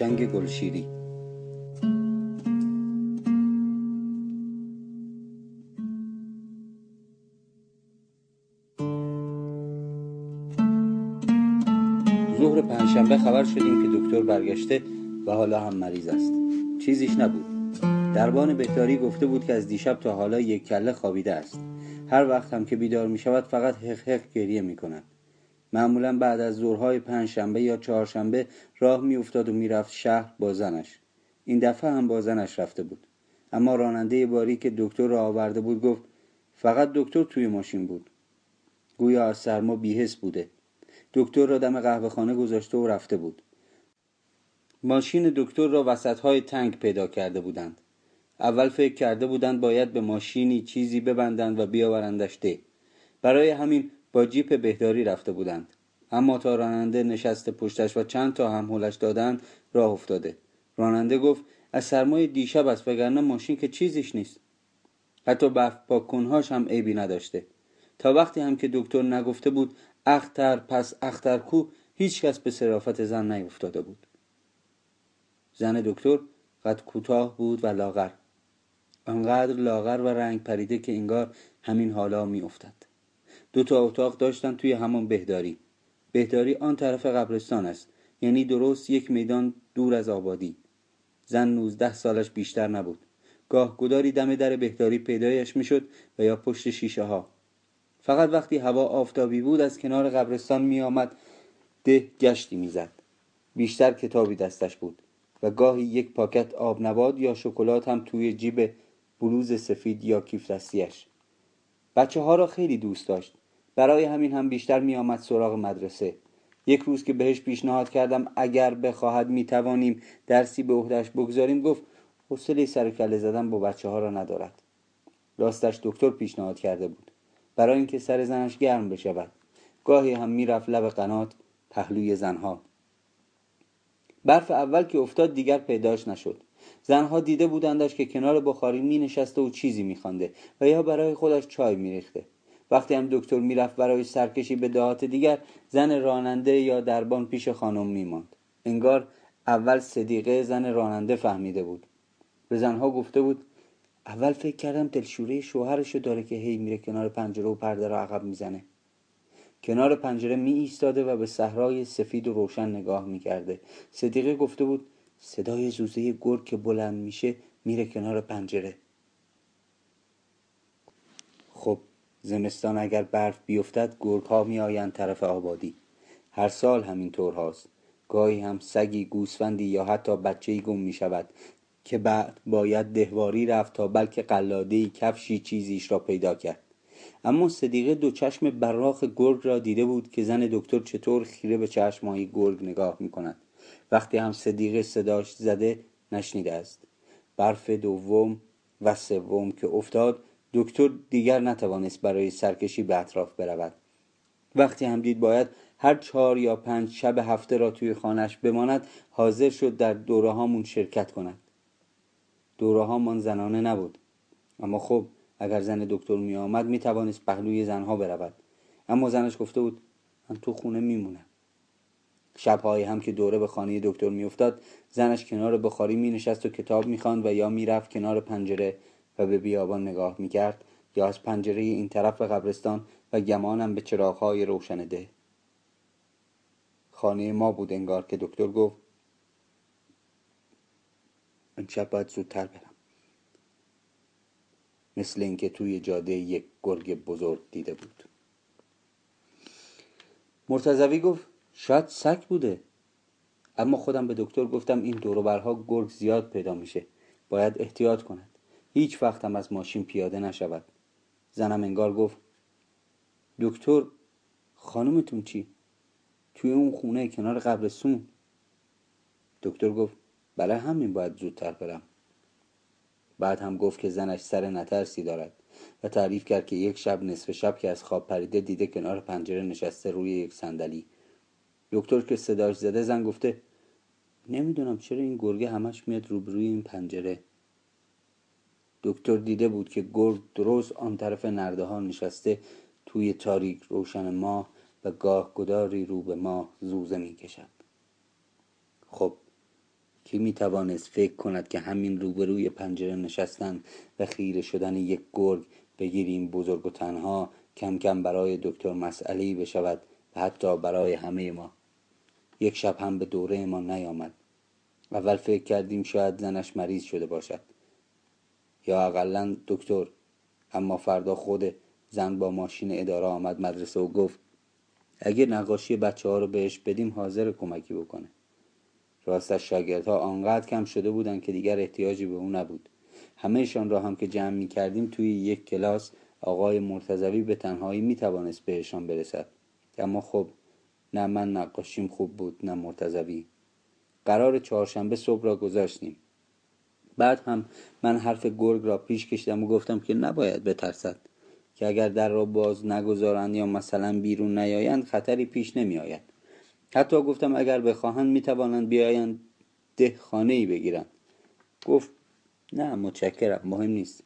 هوشنگ گلشیری. ظهر پنجشنبه خبر شدیم که دکتر برگشته و حالا هم مریض است. چیزیش نبود. دربان بهداری گفته بود که از دیشب تا حالا یک کله خوابیده است. هر وقت هم که بیدار می شود فقط حق حق گریه می کند معمولا بعد از ظهرهای پنج شنبه یا چهارشنبه راه میافتاد و می‌رفت شهر با زنش. این دفعه هم با زنش رفته بود. اما راننده باری که دکتر را آورده بود گفت فقط دکتر توی ماشین بود. گویا از سرما بیهس بوده. دکتر را دم قهوه خانه گذاشته و رفته بود. ماشین دکتر را وسط تنگ پیدا کرده بودند. اول فکر کرده بودند باید به ماشینی چیزی ببندند و بیاورندش ده. برای همین با جیپ بهداری رفته بودند. اما تا راننده نشسته پشتش و چند تا هم هلش دادند راه افتاده. راننده گفت از سرمای دیشب است وگرنه ماشین که چیزیش نیست. حتی برف پاک هم عیبی نداشته. تا وقتی هم که دکتر نگفته بود اختر پس اختر کو هیچ کس به صرافت زن نیفتاده بود. زن دکتر قد کوتاه بود و لاغر. آنقدر لاغر و رنگ پریده که انگار همین حالا میافتد. دو تا اتاق داشتن توی همان بهداری. بهداری آن طرف قبرستان است. یعنی درست یک میدان دور از آبادی. زن نوزده سالش بیشتر نبود. گاه گداری دم در بهداری پیدایش می‌شد و یا پشت شیشه ها فقط وقتی هوا آفتابی بود از کنار قبرستان می آمد ده گشتی می‌زد. بیشتر کتابی دستش بود و گاهی یک پاکت آب نباد یا شکلات هم توی جیب بلوز سفید یا کیف دستیش بچه ها را خیلی دوست داشت. برای همین هم بیشتر می آمد سراغ مدرسه. یک روز که بهش پیشنهاد کردم اگر بخواهد می توانیم درسی به عهدهش بگذاریم گفت حوصله سر کله زدن با بچه ها را ندارد. راستش دکتر پیشنهاد کرده بود. برای اینکه سر زنش گرم بشود. گاهی هم می‌رفت لب قنات پهلوی زنها. برف اول که افتاد دیگر پیداش نشد. زنها دیده بودندش که کنار بخاری می نشسته و چیزی می خانده و یا برای خودش چای می ریخته. وقتی هم دکتر می‌رفت برای سرکشی به دهات دیگر زن راننده یا دربان پیش خانم میماند. انگار اول صدیقه زن راننده فهمیده بود. به زنها گفته بود اول فکر کردم دلشوره شوهرشو داره که هی میره کنار پنجره و پرده را عقب می‌زنه. کنار پنجره می ایستاده و به صحرای سفید و روشن نگاه می‌کرده. صدیقه گفته بود صدای زوزه گرگ که بلند میشه میره کنار پنجره خب زمستان اگر برف بیفتد گرگ ها می آیند طرف آبادی. هر سال همین طور هاست. گاهی هم سگی گوسفندی یا حتی بچه گم می شود که بعد باید دهواری رفت تا بلکه قلاده کفشی چیزیش را پیدا کرد. اما صدیقه دو چشم براق گرگ را دیده بود که زن دکتر چطور خیره به چشمهای گرگ نگاه می کند وقتی هم صدیقه صداش زده نشنیده است. برف دوم و سوم که افتاد دکتر دیگر نتوانست برای سرکشی به اطراف برود. وقتی هم دید باید هر چهار یا پنج شب هفته را توی خانش بماند حاضر شد در دوره هامون شرکت کند. دوره هامان زنانه نبود. اما خب اگر زن دکتر می آمد می توانست پهلوی زنها برود. اما زنش گفته بود من تو خونه میمونم. شبهایی هم که دوره به خانه دکتر میافتاد زنش کنار بخاری می نشست و کتاب می‌خواند و یا می‌رفت کنار پنجره و به بیابان نگاه می‌کرد یا از پنجره این طرف قبرستان و گمانم به چراغهای روشن ده خانه ما بود انگار که دکتر گفت امشب باید زودتر برم. مثل اینکه توی جاده یک گرگ بزرگ دیده بود. مرتضوی گفت شاید سگ بوده. اما خودم به دکتر گفتم این دوروبرها گرگ زیاد پیدا میشه باید احتیاط کند. هیچ وقت هم از ماشین پیاده نشود. زنم انگار گفت دکتر خانومتون چی؟ توی اون خونه کنار قبرستون؟ دکتر گفت بله همین باید زودتر برم. بعد هم گفت که زنش سر نترسی دارد و تعریف کرد که یک شب نصف شب که از خواب پریده دیده کنار پنجره نشسته روی یک صندلی. دکتر که صداش زده زن گفته نمی‌دونم چرا این گرگه همش میاد روبروی این پنجره. دکتر دیده بود که گرگ درست آن طرف نرده ها نشسته توی تاریک روشن ماه و گاه گداری رو به ماه زوزه می کشد. خب کی می توانست فکر کند که همین روبروی پنجره نشستن و خیره شدن یک گرگ بگیریم بزرگ و تنها کم کم برای دکتر مسئله بشود و حتی برای همه ما؟ یک شب هم به دوره ما نیامد. اول فکر کردیم شاید زنش مریض شده باشد. یا اقلا دکتر. اما فردا خود زن با ماشین اداره آمد مدرسه و گفت اگه نقاشی بچه ها رو بهش بدیم حاضر کمکی بکنه. راستش شاگردها آنقدر کم شده بودند که دیگر احتیاجی به او نبود. همهشان را هم که جمع می کردیم توی یک کلاس آقای مرتضوی به تنهایی می توانست بهشان برسد. اما خب نه من نقاشیم خوب بود نه مرتضوی. قرار چهارشنبه صبح را گذاشتیم. بعد هم من حرف گرگ را پیش کشیدم و گفتم که نباید بترسد که اگر در را باز نگذارند یا مثلا بیرون نیایند خطری پیش نمی آید. حتی گفتم اگر بخواهند می توانند بیایند ده خانه ای بگیرند. گفت نه متشکرم مهم نیست.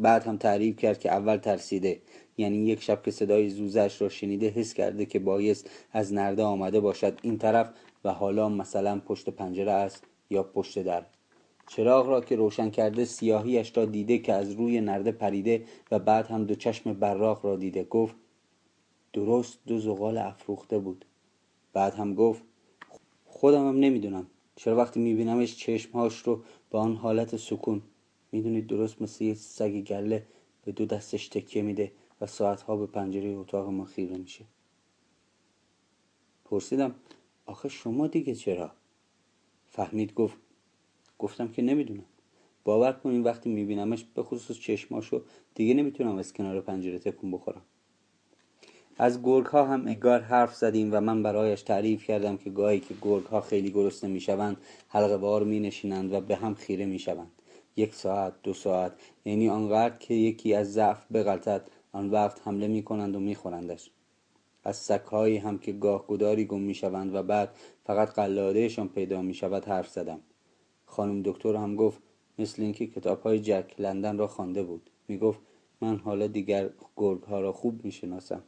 بعد هم تعریف کرد که اول ترسیده یعنی یک شب که صدای زوزش را شنیده حس کرده که بایست از نرده آمده باشد. این طرف و حالا مثلا پشت پنجره است یا پشت در. چراغ را که روشن کرده سیاهیش را دیده که از روی نرده پریده و بعد هم دو چشم براق را دیده. گفت درست دو زغال افروخته بود. بعد هم گفت خودم هم نمی‌دونم. چرا وقتی میبینمش چشمهاش رو با آن حالت سکون. می‌دونید درست مثل یه سگ گله به دو دستش تکیه میده و ساعتها به پنجره اتاق ما خیره میشه. پرسیدم آخه شما دیگه چرا؟ فهمید گفت گفتم که نمی‌دونم. باور کنین وقتی میبینمش به خصوص چشماشو دیگه نمی‌تونم از کنار پنجره تکون بخورم. از گرگ ها هم انگار حرف زدیم و من برایش تعریف کردم که گاهی که گرگ ها خیلی گرسنه می‌شوند حلقه وار می نشینند و به هم خیره می‌شوند. یک ساعت دو ساعت یعنی آنقدر که یکی از ضعف بغلطد آن وقت حمله می کنند و می خورندش. از سکهایی هم که گاه گداری گم می شوند و بعد فقط قلادهشان پیدا می شود حرف زدم. خانم دکتر هم گفت مثل اینکه کتاب های جک لندن را خوانده بود. می گفت من حالا دیگر گرگ ها را خوب می شناسم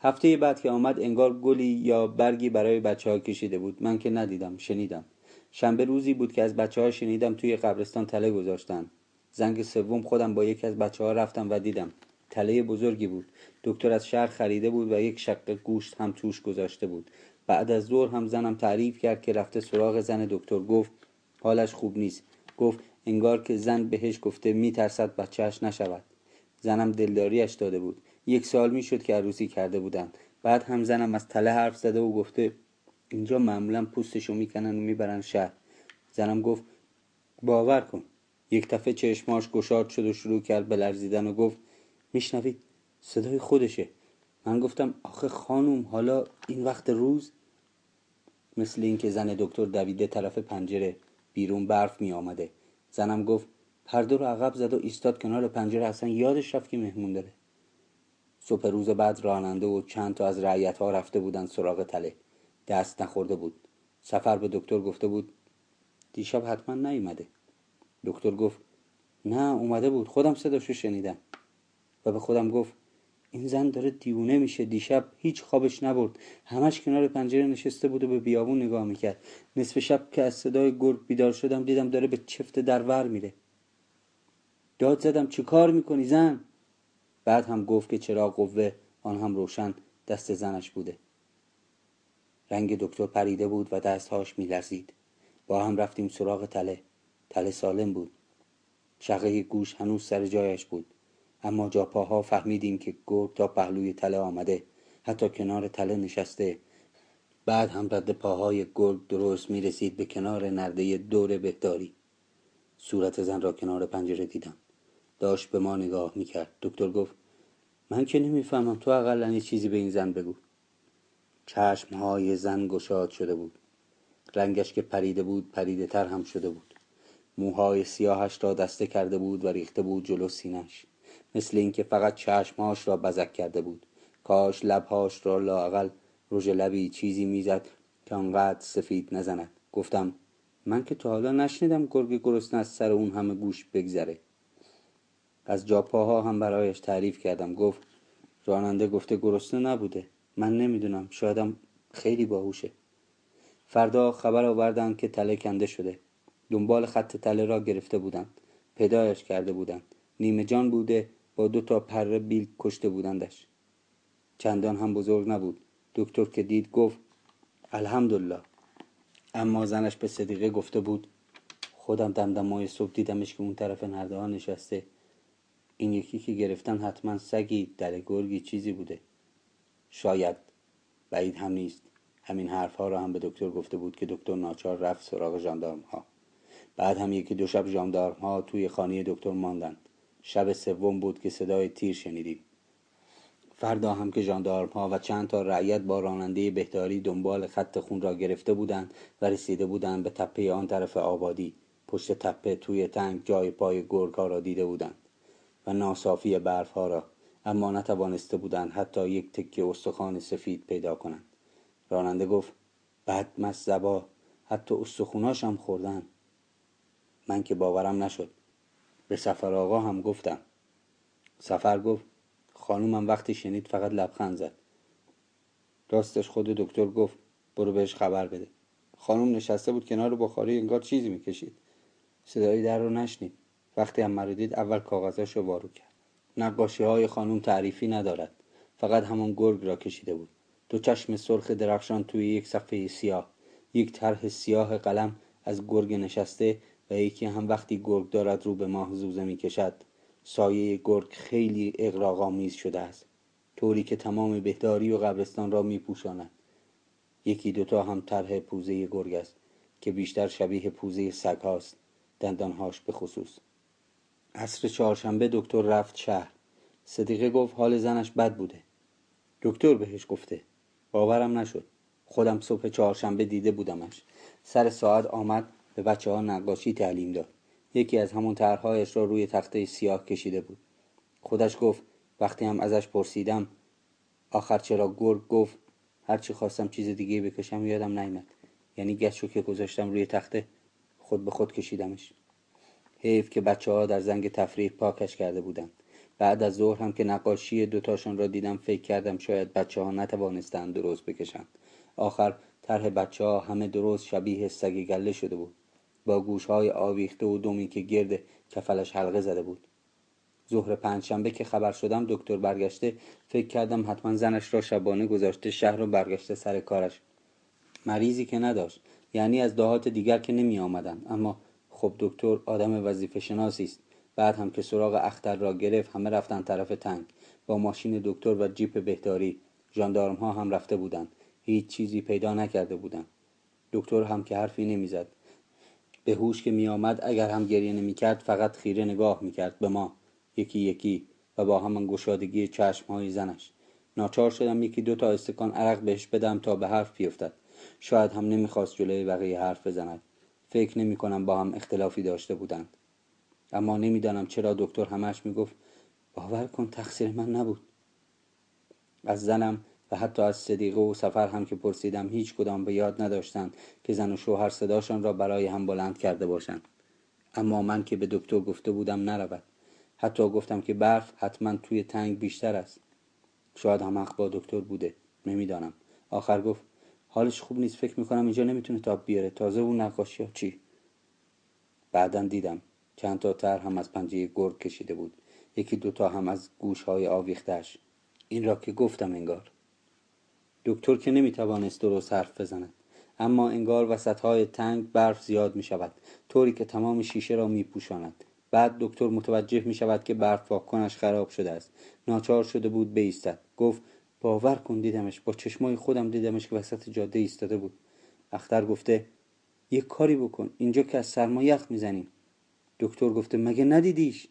هفته بعد که آمد انگار گلی یا برگی برای بچه ها کشیده بود. من که ندیدم شنیدم. شنبه روزی بود که از بچه ها شنیدم توی قبرستان تله گذاشتن. زنگ سوم خودم با یکی از بچه ها رفتم و دیدم. تله بزرگی بود. دکتر از شهر خریده بود و یک شق گوشت هم توش گذاشته بود. بعد از ظهر هم زنم تعریف کرد که رفته سراغ زن دکتر. گفت حالش خوب نیست. گفت انگار که زن بهش گفته میترسد بچهش نشود. زنم دلداریش داده بود. یک سال می‌شد که عروسی کرده بودند. بعد هم زنم از تله حرف زده و گفته اینجا معمولا پوستشو می‌کنن و می‌برن شهر. زنم گفت باور کن. یک دفعه چشماش گشاد شد و شروع کرد به لرزیدن و گفت میشنوید؟ صدای خودشه. من گفتم آخه خانوم حالا این وقت روز؟ مثل اینکه زن دکتر دویده طرف پنجره. بیرون برف می آمده زنم گفت پرده رو عقب زد و ایستاد کنار پنجره اصلا یادش رفت که مهمون داره. صبح روز بعد راننده و چند تا از رعیت ها رفته بودند سراغ تله. دست نخورده بود. سفر به دکتر گفته بود دیشب حتما نیومده. دکتر گفت نه اومده بود. خودم صداشو شنیدم. و به خودم گفت این زن داره دیونه میشه دیشب هیچ خوابش نبرد. همش کنار پنجره نشسته بود و به بیابون نگاه می‌کرد. نصف شب که از صدای گرگ بیدار شدم دیدم داره به چفت درور میره. داد زدم چی کار می‌کنی زن؟ بعد هم گفت که چرا قوه آن هم روشن دست زنش بوده. رنگ دکتر پریده بود و دستهاش میلرزید. با هم رفتیم سراغ تله. تله سالم بود. شقه گوش هنوز سر جایش بود. اما جا پاها فهمیدیم که گرگ تا پهلوی تله آمده حتی کنار تله نشسته. بعد هم رد پاهای گرگ درست می رسید به کنار نرده دور بهداری. صورت زن را کنار پنجره دیدم. داشت به ما نگاه می کرد دکتر گفت من که نمی‌فهمم تو اقلا یه چیزی به این زن بگو. چشمهای زن گشاد شده بود. رنگش که پریده بود پریده تر هم شده بود. موهای سیاهش را دسته کرده بود و ریخته بود جلو سینش مثل اینکه فقط چشمهاش را بزک کرده بود. کاش لبهاش را لاقل رژ لبی چیزی می‌زد که آنقدر سفید نزند. گفتم من که تا حالا نشنیدم گرگ گرسنه از سر اون همه گوش بگذره. از جاپاها هم برایش تعریف کردم. گفت راننده گفته گرسنه نبوده. من نمی‌دونم شایدم خیلی باهوشه. فردا خبر آوردند که تله کنده شده. دنبال خط تله را گرفته بودند. پیدایش کرده بودند. نیمه جان بوده. با دو تا پر بیل کشته بودندش. چندان هم بزرگ نبود. دکتر که دید گفت الحمدلله. اما زنش به صدیقه گفته بود خودم دمدمای صبح دیدمش که اون طرف نرده ها نشسته. این یکی که گرفتن حتما سگی در گرگی چیزی بوده. شاید. بعید هم نیست. همین حرف ها را هم به دکتر گفته بود که دکتر ناچار رفت سراغ ژاندارم ها بعد هم یکی دو شب ژاندارم ها توی خانه دکتر ماندند. شب سوم بود که صدای تیر شنیدیم. فردا هم که ژاندارم ها و چند تا رعیت با راننده بهداری دنبال خط خون را گرفته بودند و رسیده بودند به تپه آن طرف آبادی. پشت تپه توی تنگ جای پای گرگ ها را دیده بودند و ناصافی برف ها را. اما نتوانسته بودند حتی یک تکه استخوان سفید پیدا کنند. راننده گفت بعد زبا حتی استخوناش هم خوردن. من که باورم نشد. به سفر آقا هم گفتم. سفر گفت خانومم وقتی شنید فقط لبخند زد. راستش خود دکتر گفت برو بهش خبر بده. خانم نشسته بود کنار بخاری انگار چیزی می‌کشید. صدایی در رو نشنید. وقتی هم مرا دید اول کاغذاش رو وارو کرد. نقاشی های خانم تعریفی ندارد. فقط همان گرگ را کشیده بود. دو چشم سرخ درخشان توی یک صفحه سیاه. یک طرح سیاه قلم از گرگ نشسته و یکی هم وقتی گرگ دارد رو به ماه زوزه می کشد سایه گرگ خیلی اقراغامیز شده است. طوری که تمام بهداری و قبرستان را می پوشاند یکی دوتا هم طرح پوزه گرگ است که بیشتر شبیه پوزه سگ هاست دندانهاش به خصوص. عصر چهارشنبه دکتر رفت شهر. صدیقه گفت حال زنش بد بوده. دکتر بهش گفته باورم نشد. خودم صبح چهارشنبه دیده بودمش. سر ساعت آمد به بچه ها نقاشی تعلیم داد. یکی از همون طرحهایش را روی تخته سیاه کشیده بود. خودش گفت وقتی هم ازش پرسیدم آخر چرا گرگ گفت هرچی خواستم چیز دیگه بکشم یادم نیمد یعنی گچ که گذاشتم روی تخته خود به خود کشیدمش. حیف که بچه ها در زنگ تفریح پاکش کرده بودند. بعد از ظهر هم که نقاشی دوتاشان را دیدم فکر کردم شاید بچه ها نتوانستند درست بکشند. آخر طرح بچه ها همه درست شبیه سگ گله شده بود. با گوش های آویخته و دومی که گرد کفلش حلقه زده بود. ظهر پنجشنبه که خبر شدم دکتر برگشته فکر کردم حتما زنش را شبانه گذاشته شهر و برگشته سر کارش. مریضی که نداشت یعنی از دهات دیگر که نمی آمدن اما خب دکتر آدم وظیفه شناسی است. بعد هم که سراغ اختر را گرفت همه رفتن طرف تنگ. با ماشین دکتر و جیپ بهداری ژاندارم ها هم رفته بودند. هیچ چیزی پیدا نکرده بودند. دکتر هم که حرفی نمی‌زد. به هوش که میآمد اگر هم گریه نمی‌کرد فقط خیره نگاه می‌کرد به ما یکی یکی و با همان گشادگی چشم های زنش. ناچار شدم یکی دو تا استکان عرق بهش بدم تا به حرف بیفتد. شاید هم نمی‌خواست جلوی بقیه حرف بزند. فکر نمی کنم با هم اختلافی داشته بودند. اما نمی‌دانم چرا دکتر همش می‌گفت باور کن تقصیر من نبود. از زنم حتی از صدیقه و سفر هم که پرسیدم هیچ کدام به یاد نداشتند که زن و شوهر صداشان را برای هم بلند کرده باشند. اما من که به دکتر گفته بودم نرود. حتی گفتم که برف حتما توی تنگ بیشتر است. شاید هم حق با دکتر بوده. نمی‌دانم. آخر گفت حالش خوب نیست فکر می‌کنم اینجا نمی‌تونه تاب بیاره. تازه اون نقاشی ها چی؟ بعدا دیدم. چند تا تر هم از پنجه گرگ کشیده بود. یکی دوتا هم از گوش های آویختش این را که گفتم انگار. دکتر که نمی‌توانست درست حرف بزند. اما انگار وسط های تنگ برف زیاد می شود طوری که تمام شیشه را می پوشاند بعد دکتر متوجه می شود که برف واکنش خراب شده است. ناچار شده بود بیستد. گفت باور کن دیدمش. با چشمای خودم دیدمش که وسط جاده ایستاده بود. اختر گفته یه کاری بکن. اینجا که از سرما یخ می‌زنیم. دکتر گفته مگه ندیدیش؟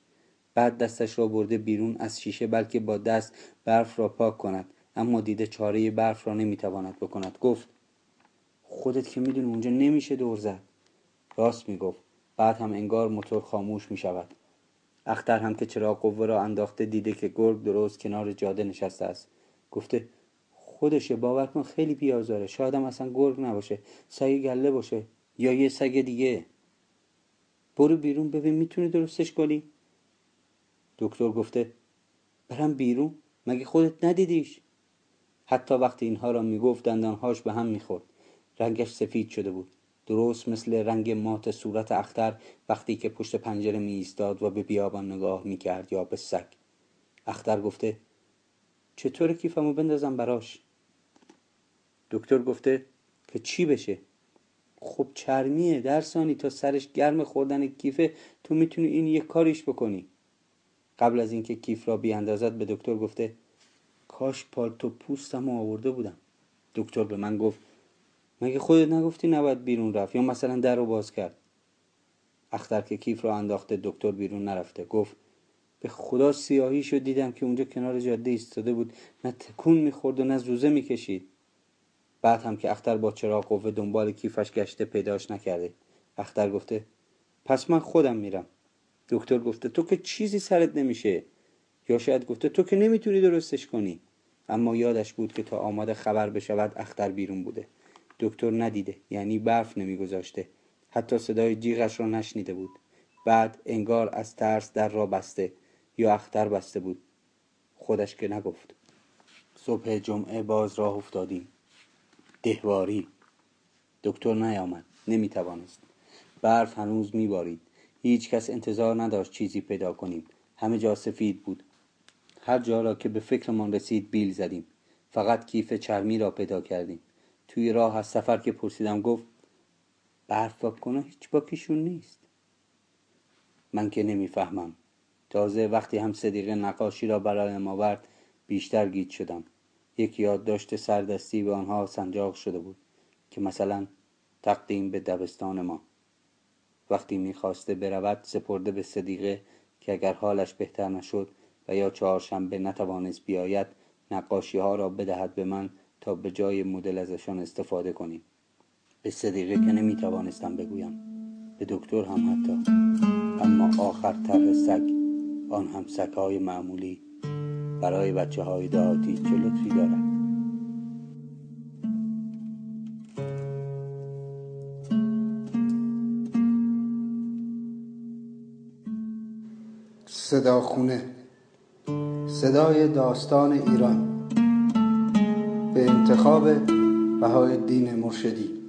بعد دستش را برده بیرون از شیشه بلکه با دست برف را پاک کند. اما دیده چاره برف را نمی‌تواند بکند. گفت خودت که می‌دونی اونجا نمیشه دور زد. راست می‌گفت. بعد هم انگار موتور خاموش می‌شود. اختر هم که چراغ قوه را انداخته دیده که گرگ درست کنار جاده نشسته است. گفته خودشه باور کن خیلی بیازاره شاید هم اصلا گرگ نباشه. سگ گله باشه. یا یه سگ دیگه. برو بیرون ببین می‌تونی درستش کنی؟ دکتر گفته برم بیرون؟ مگه خودت ندیدیش؟ حتی وقتی اینها را می‌گفت دندانهاش به هم می‌خورد. رنگش سفید شده بود. درست مثل رنگ مات صورت اختر وقتی که پشت پنجره می ایستاد و به بیابان نگاه می کرد یا به سگ. اختر گفته چطور کیفمو بندازم براش؟ دکتر گفته که چی بشه؟ خب چرمیه در ثانی تا سرش گرم خوردن کیفه تو می‌تونی این یک کاریش بکنی. قبل از اینکه کیف را بیاندازد به دکتر گفته کاش پالتو پوستم آورده بودم. دکتر به من گفت مگه خودت نگفتی نباید بیرون رفت یا مثلا در رو باز کرد؟ اختر که کیف را انداخته دکتر بیرون نرفته گفت به خدا سیاهی شد دیدم که اونجا کنار جاده ایستاده بود. نه تکون می‌خورد و نه زوزه می‌کشید. بعد هم که اختر با چراغ قوه دنبال کیفش گشته پیداش نکرده. اختر گفته پس من خودم میرم. دکتر گفته تو که چیزی سرت نمیشه. یا شاید گفته تو که نمی‌تونی درستش کنی. اما یادش بود که تا آماده خبر بشود اختر بیرون بوده. دکتر ندیده یعنی برف نمیگذاشته. حتی صدای جیغش را نشنیده بود. بعد انگار از ترس در را بسته یا اختر بسته بود. خودش که نگفت. صبح جمعه باز راه افتادیم. دهواری. دکتر نیامد. نمی‌توانست. برف هنوز میبارید. هیچ کس انتظار نداشت چیزی پیدا کنیم. همه جا سفید بود. هر جا را که به فکرمان رسید بیل زدیم. فقط کیف چرمی را پیدا کردیم. توی راه از سفر که پرسیدم گفت برف کنه هیچ باکیشون نیست. من که نمی‌فهمم. تازه وقتی هم صدیقه نقاشی را برایم آورد بیشتر گیت شدم. یک یادداشت سردستی به آنها سنجاق شده بود که مثلا تقدیم به دبستان ما. وقتی می‌خواسته برود سپرده به صدیقه که اگر حالش بهتر نشد و یا چهارشنبه نتوانست بیاید نقاشی ها را بدهد به من تا به جای مدل ازشان استفاده کنیم. به صدیقه که نمی‌توانستم بگویم. به دکتر هم حتی. اما آخر طرح سگ. آن هم های معمولی. برای بچه های دهاتی چه لطفی دارد. صداخونه. صدای داستان ایران. به انتخاب بهای دین مرشدی.